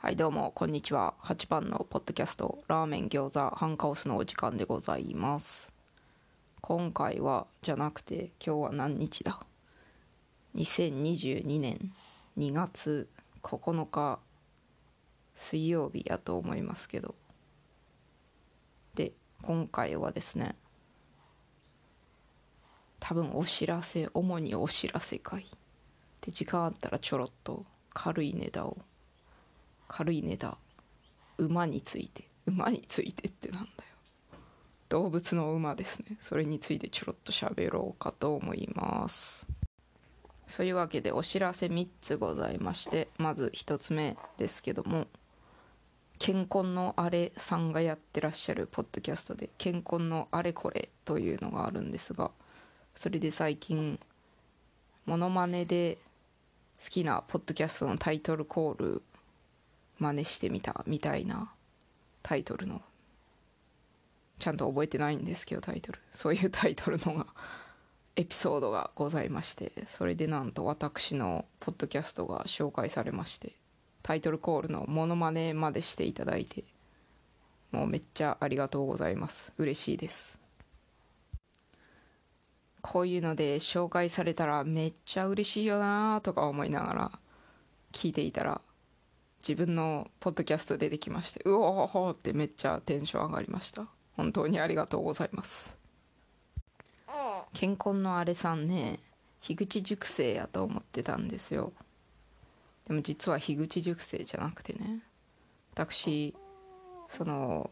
はいどうもこんにちは。8番のポッドキャストラーメン餃子ハンカオスのお時間でございます。今回はじゃなくて今日は何日だ？2022年2月9日水曜日やと思いますけど。で今回はですね多分お知らせ主にお知らせ会。で時間あったらちょろっと軽いネタを軽いネタ。馬について。馬についてってなんだよ。動物の馬ですね。それについてちょろっと喋ろうかと思います。そういうわけでお知らせ3つございましてまず1つ目ですけども健康のあれさんがやってらっしゃるポッドキャストで健康のあれこれというのがあるんですがそれで最近モノマネで好きなポッドキャストのタイトルコール真似してみたみたいなタイトルのちゃんと覚えてないんですけどタイトルそういうタイトルのが エピソードがございましてそれでなんと私のポッドキャストが紹介されましてタイトルコールのモノマネまでしていただいてもうめっちゃありがとうございます。嬉しいです。こういうので紹介されたらめっちゃ嬉しいよなとか思いながら聞いていたら自分のポッドキャスト出てきましてうおほほってめっちゃテンション上がりました。本当にありがとうございます。健康のあれさんね樋口塾生やと思ってたんですよ。でも実は樋口塾生じゃなくてね私その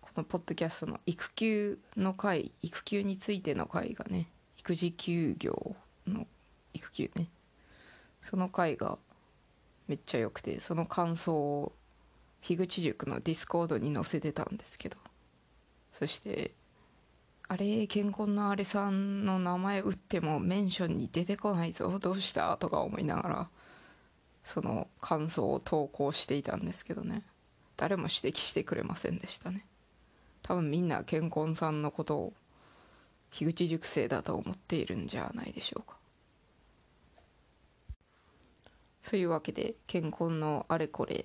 このポッドキャストの育休の回育休についての回がね育児休業の育休ねその回がめっちゃ良くてその感想を樋口塾の Discord に載せてたんですけどそしてあれ建コンのあれさんの名前打ってもメンションに出てこないぞどうした？とか思いながらその感想を投稿していたんですけどね。誰も指摘してくれませんでしたね。多分みんな健康さんのことを樋口塾生だと思っているんじゃないでしょうか。そういうわけで健康のあれこれ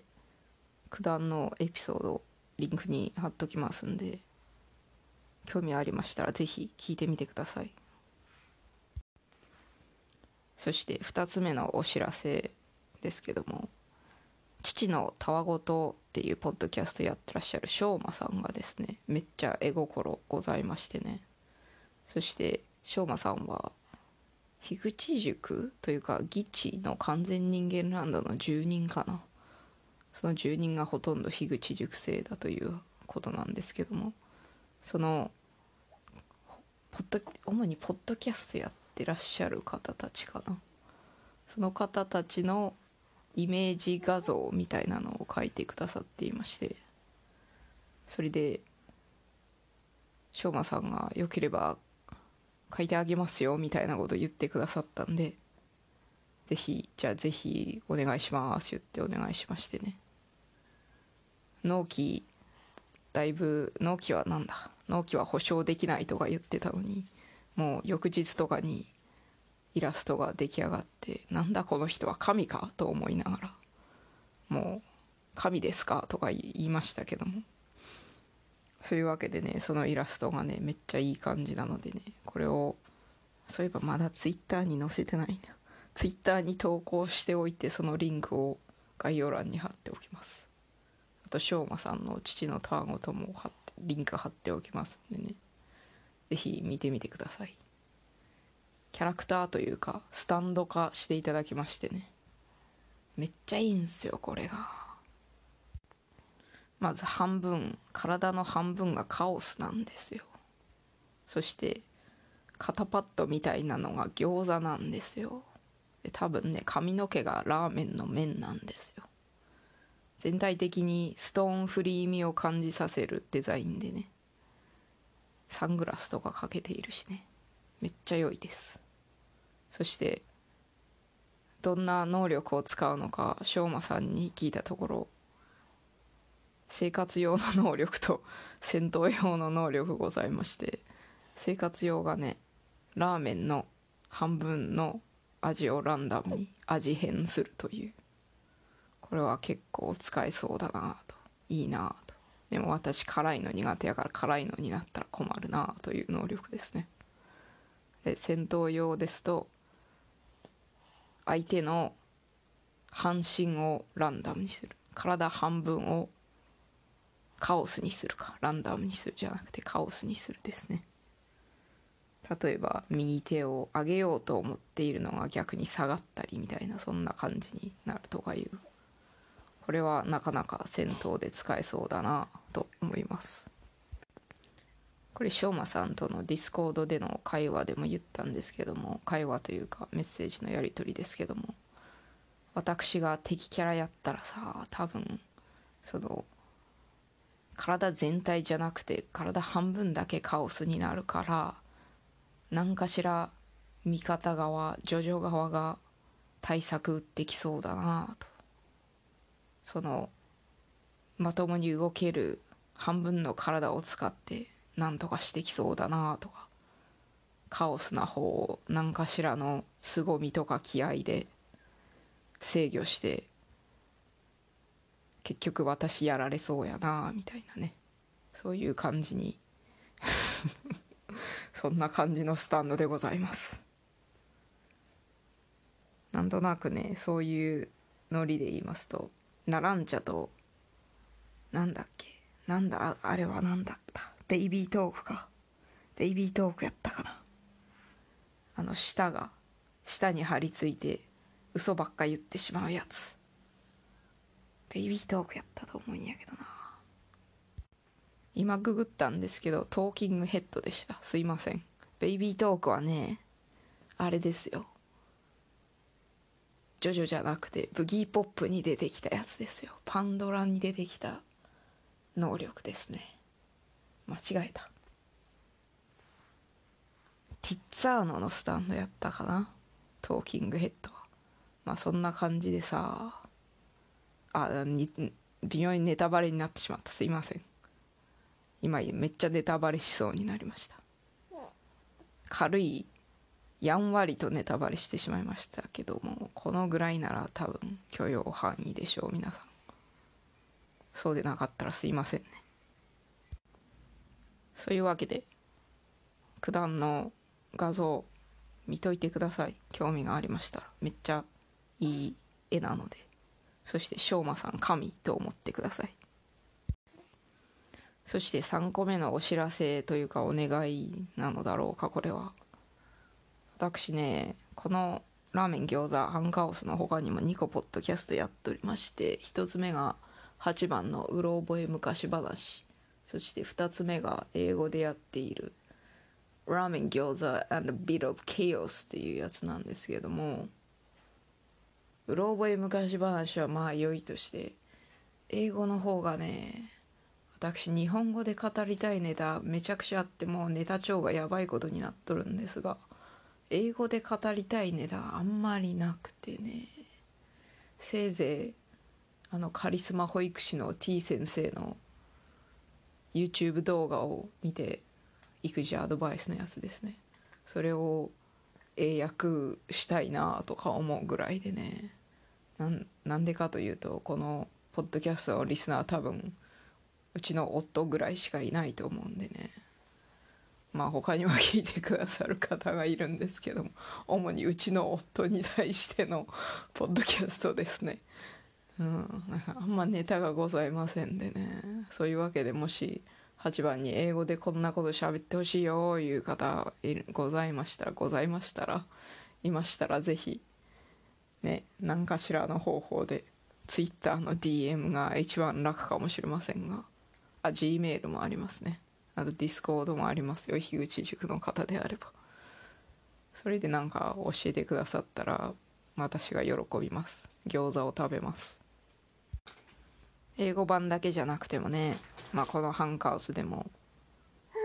九段のエピソードリンクに貼っときますんで興味ありましたらぜひ聞いてみてください。そして2つ目のお知らせですけども父のたわごとっていうポッドキャストやってらっしゃるしょうまさんがですねめっちゃ絵心ございましてね。そしてしょうまさんは樋口塾というか義地の完全人間ランドの住人かな。その住人がほとんど樋口塾生だということなんですけども。そのポッド主にポッドキャストやってらっしゃる方たちかな。その方たちのイメージ画像みたいなのを描いてくださっていまして。それでしょうまさんがよければ書いてあげますよみたいなこと言ってくださったんでぜひじゃあぜひお願いします言ってお願いしましてね。納期だいぶ納期はなんだ？納期は保証できないとか言ってたのにもう翌日とかにイラストが出来上がってなんだこの人は神か？と思いながらもう神ですか？とか言いましたけども。そういうわけでねそのイラストがねめっちゃいい感じなのでねこれをそういえばまだツイッターに載せてないな。ツイッターに投稿しておいてそのリンクを概要欄に貼っておきます。あとしょうまさんの父のターゴとも貼ってリンク貼っておきますんでね。是非見てみてください。キャラクターというかスタンド化していただきましてね。めっちゃいいんすよこれが。まず半分体の半分がカオスなんですよ。そして肩パッドみたいなのが餃子なんですよ。で多分ね髪の毛がラーメンの麺なんですよ。全体的にストーンフリー味を感じさせるデザインでねサングラスとかかけているしね。めっちゃ良いです。そしてどんな能力を使うのかしょうまさんに聞いたところ生活用の能力と戦闘用の能力ございまして生活用がねラーメンの半分の味をランダムに味変するという。これは結構使えそうだなと。いいなと。でも私辛いの苦手やから辛いのになったら困るなという能力ですね。で戦闘用ですと相手の半身をランダムにする。体半分をカオスにするか。ランダムにするじゃなくてカオスにするですね。例えば右手を上げようと思っているのが逆に下がったりみたいなそんな感じになるとかいう。これはなかなか戦闘で使えそうだなと思います。これしょーまさんとの Discord での会話でも言ったんですけども会話というかメッセージのやり取りですけども私が敵キャラやったらさ多分その体全体じゃなくて体半分だけカオスになるから何かしら味方側ジョジョ側が対策打ってきそうだなと。そのまともに動ける半分の体を使って何とかしてきそうだなとかカオスな方を何かしらの凄みとか気合で制御して結局私やられそうやなみたいなね。そういう感じに。そんな感じのスタンドでございます。なんとなくねそういうノリで言いますとナランチャとなんだっけなんだあれはなんだった？ベイビートークか。ベイビートークやったかな。あの舌が舌に張り付いて嘘ばっか言ってしまうやつ。ベイビートークやったと思うんやけどな。今ググったんですけどトーキングヘッドでした。すいません。ベイビートークはねあれですよ。ジョジョじゃなくてブギーポップに出てきたやつですよ。パンドラに出てきた能力ですね。間違えた。ティッツァーノのスタンドやったかな？トーキングヘッドは。まあそんな感じでさあに微妙にネタバレになってしまった。すいません。今めっちゃネタバレしそうになりました。軽いやんわりとネタバレしてしまいましたけどもこのぐらいなら多分許容範囲でしょう皆さん。そうでなかったらすいませんね。そういうわけで九段の画像見といてください。興味がありましたら。めっちゃいい絵なので。そしてしょうまさん神と思ってください。そして3個目のお知らせというかお願いなのだろうかこれは。私ねこのラーメン餃子ハンカオスの他にも2個ポッドキャストやっておりまして1つ目が8番のうろ覚え昔話。そして2つ目が英語でやっているラーメン餃子 and a bit of chaos っていうやつなんですけどもうろ覚え昔話はまあ良いとして英語の方がね私日本語で語りたいネタめちゃくちゃあってもうネタ帳がやばいことになっとるんですが英語で語りたいネタあんまりなくてね。せいぜいあのカリスマ保育士の T 先生の YouTube 動画を見て育児アドバイスのやつですね。それを英訳したいなとか思うぐらいでね。なんでかというとこのポッドキャストのリスナー多分うちの夫ぐらいしかいないと思うんでね。まあ他には聞いてくださる方がいるんですけども主にうちの夫に対しての ポッドキャストですね。うんなんかあんまネタがございませんでね。そういうわけでもし8番に英語でこんなこと喋ってほしいよいう方ございましたらございましたらいましたらぜひね何かしらの方法で Twitter の DM が一番楽かもしれませんがあ Gmail もありますね。あと Discord もありますよ。樋口塾の方であれば。それでなんか教えてくださったら私が喜びます。餃子を食べます。英語版だけじゃなくてもね、まあ、このハンカウスでも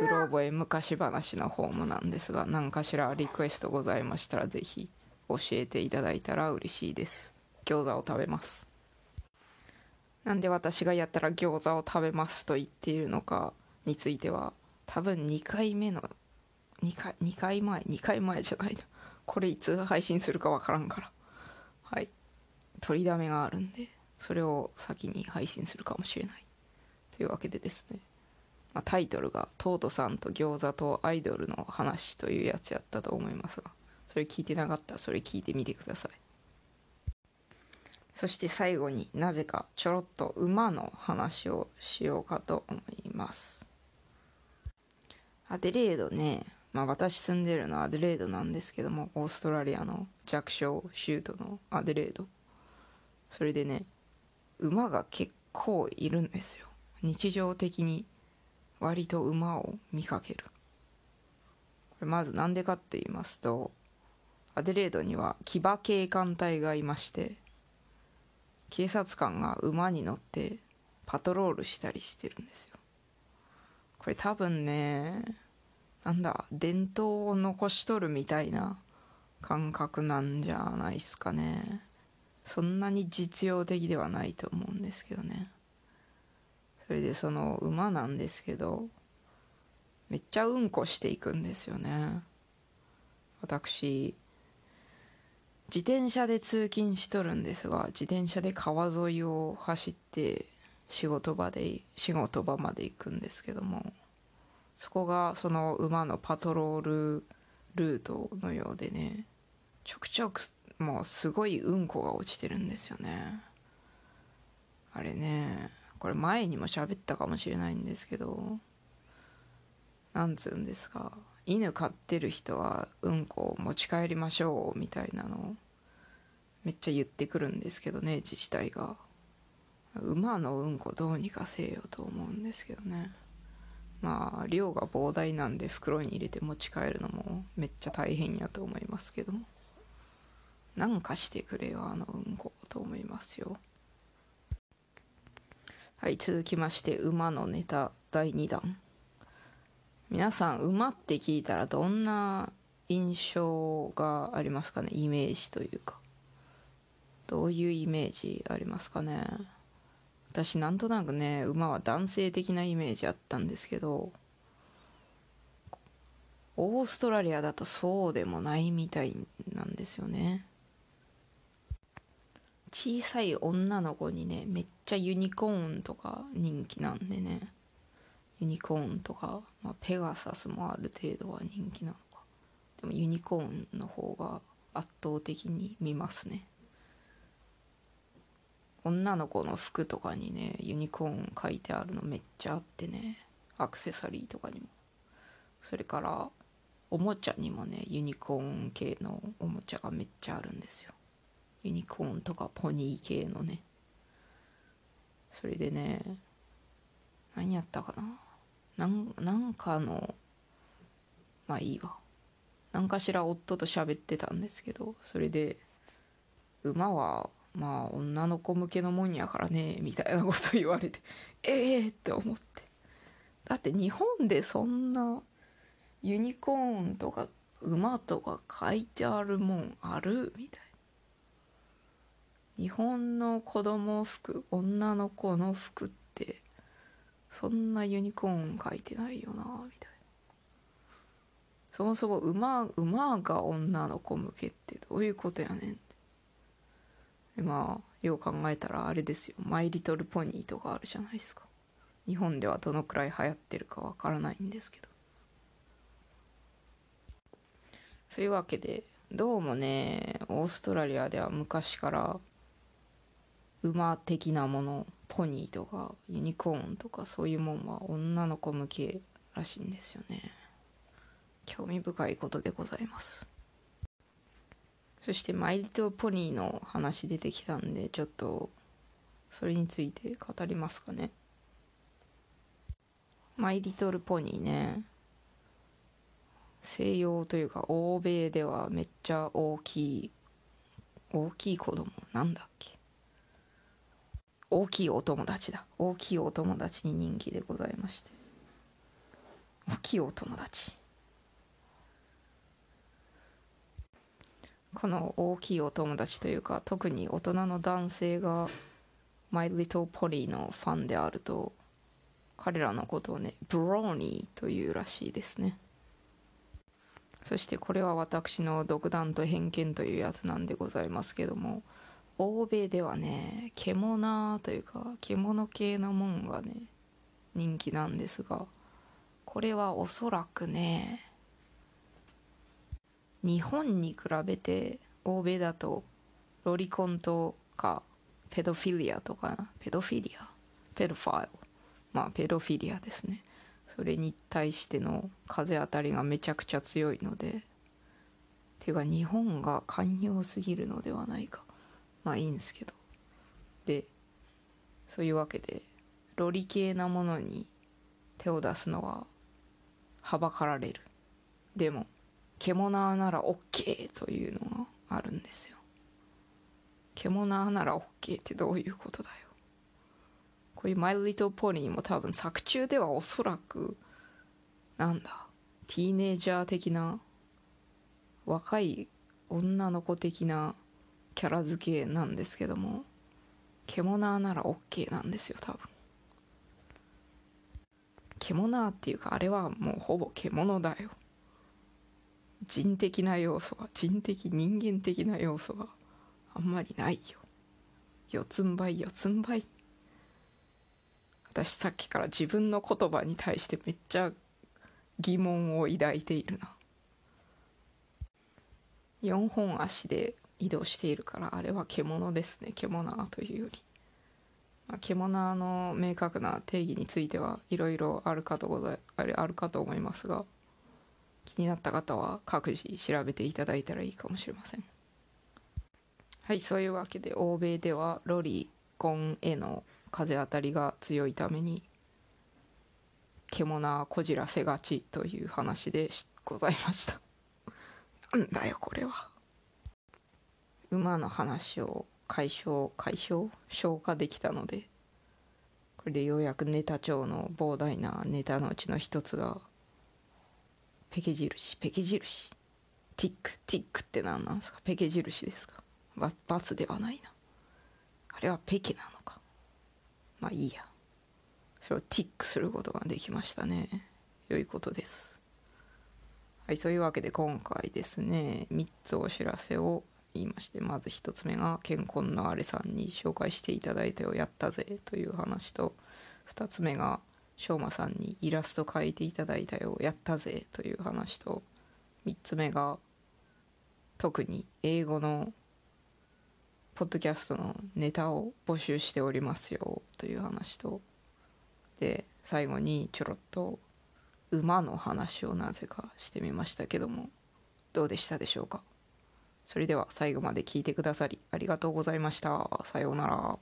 うろ覚え昔話の方もなんですが何かしらリクエストございましたらぜひ教えていただいたら嬉しいです。餃子を食べます。なんで私がやったら餃子を食べますと言っているのかについては多分2回目の2回 ,2 回前2回前じゃないな。これいつ配信するかわからんから。はい。取りだめがあるんで。それを先に配信するかもしれない。というわけでですね、まあ、タイトルが「トートさんと餃子とアイドルの話」というやつやったと思いますがそれ聞いてなかったらそれ聞いてみてください。そして最後になぜかちょろっと馬の話をしようかと思います。アデレードね。まあ私住んでるのはアデレードなんですけどもオーストラリアの弱小州都のアデレード。それでね馬が結構いるんですよ。日常的に割と馬を見かける。これまず何でかって言いますとアデレードには騎馬警官隊がいまして警察官が馬に乗ってパトロールしたりしてるんですよ。これ多分ねなんだ伝統を残しとるみたいな感覚なんじゃないっすかね。そんなに実用的ではないと思うんですけどね。それでその馬なんですけどめっちゃうんこしていくんですよね。私自転車で通勤しとるんですが自転車で川沿いを走って仕事場で仕事場まで行くんですけどもそこがその馬のパトロールルートのようでねちょくちょくもうすごいうんこが落ちてるんですよね。あれねこれ前にも喋ったかもしれないんですけどなんつうんですか犬飼ってる人はうんこを持ち帰りましょうみたいなのをめっちゃ言ってくるんですけどね自治体が。馬のうんこどうにかせよと思うんですけどね。まあ量が膨大なんで袋に入れて持ち帰るのもめっちゃ大変やと思いますけども。なんかしてくれよあのうんこと思いますよ。はい続きまして馬のネタ第2弾。皆さん馬って聞いたらどんな印象がありますかね？イメージというか。どういうイメージありますかね？私なんとなくね馬は男性的なイメージあったんですけどオーストラリアだとそうでもないみたいなんですよね。小さい女の子にねめっちゃユニコーンとか人気なんでね。ユニコーンとか、まあ、ペガサスもある程度は人気なのか。でもユニコーンの方が圧倒的に見ますね。女の子の服とかにねユニコーン書いてあるのめっちゃあってね。アクセサリーとかにも。それからおもちゃにもねユニコーン系のおもちゃがめっちゃあるんですよ。ユニコーンとかポニー系のね。それでね何やったかな。なんなんかのまあいいわ。何かしら夫と喋ってたんですけどそれで馬はまあ女の子向けのもんやからねみたいなこと言われてええー、って思って。だって日本でそんなユニコーンとか馬とか書いてあるもんある？みたいな。日本の子供服女の子の服ってそんなユニコーン書いてないよなみたいな。そもそも馬馬が女の子向けってどういうことやねんって。でまあよう考えたらあれですよ「マイ・リトル・ポニー」とかあるじゃないですか。日本ではどのくらい流行ってるかわからないんですけど。そういうわけでどうもねオーストラリアでは昔から馬的なものポニーとかユニコーンとかそういうもんは女の子向けらしいんですよね。興味深いことでございます。そしてマイリトルポニーの話出てきたんでちょっとそれについて語りますかね。マイリトルポニーね西洋というか欧米ではめっちゃ大きい大きい子供なんだっけ？大きいお友達だ。大きいお友達に人気でございまして。大きいお友達。この大きいお友達というか特に大人の男性が「My Little Pony」のファンであると彼らのことをねブローニーというらしいですね。そしてこれは私の独断と偏見というやつなんでございますけども欧米ではね獣というか獣系のもんがね人気なんですがこれはおそらくね日本に比べて欧米だとロリコンとかペドフィリアとかペドフィリア？ペドファイル？まあペドフィリアですね。それに対しての風当たりがめちゃくちゃ強いのでていうか日本が寛容すぎるのではないか。まあいいんですけど。でそういうわけでロリ系なものに手を出すのははばかられる。でも獣なら OK というのがあるんですよ。獣なら OK ってどういうことだよ。こういう「マイル・リト・ポニー」も多分作中ではおそらくなんだティーネイジャー的な若い女の子的なキャラ付けなんですけども獣なら OK なんですよ多分。獣っていうかあれはもうほぼ獣だよ。人的な要素が人的人間的な要素があんまりないよ。四つん這い四つん這い。私さっきから自分の言葉に対してめっちゃ疑問を抱いているな。4本足で移動しているからあれは獣ですね。獣というより、まあ、獣の明確な定義についてはいろいろあるかとございあれあるかと思いますが気になった方は各自調べていただいたらいいかもしれません。はいそういうわけで欧米ではロリコンへの風当たりが強いために獣こじらせがちという話でございました。なんだよこれは。馬の話を解消解消消化できたのでこれでようやくネタ帳の膨大なネタのうちの一つがペケ印ペケ印。ティックティックって何なんですか？ペケ印ですか？ババツではないな。あれはペケなのか？まあいいや。それをティックすることができましたね。良いことです。はいそういうわけで今回ですね3つお知らせを言いましてまず1つ目が健康のあれさんに紹介していただいたよやったぜという話と2つ目がしょうまさんにイラスト描いていただいたよやったぜという話と3つ目が特に英語のポッドキャストのネタを募集しておりますよという話とで最後にちょろっと馬の話をなぜかしてみましたけどもどうでしたでしょうか？それでは最後まで聞いてくださりありがとうございました。さようなら。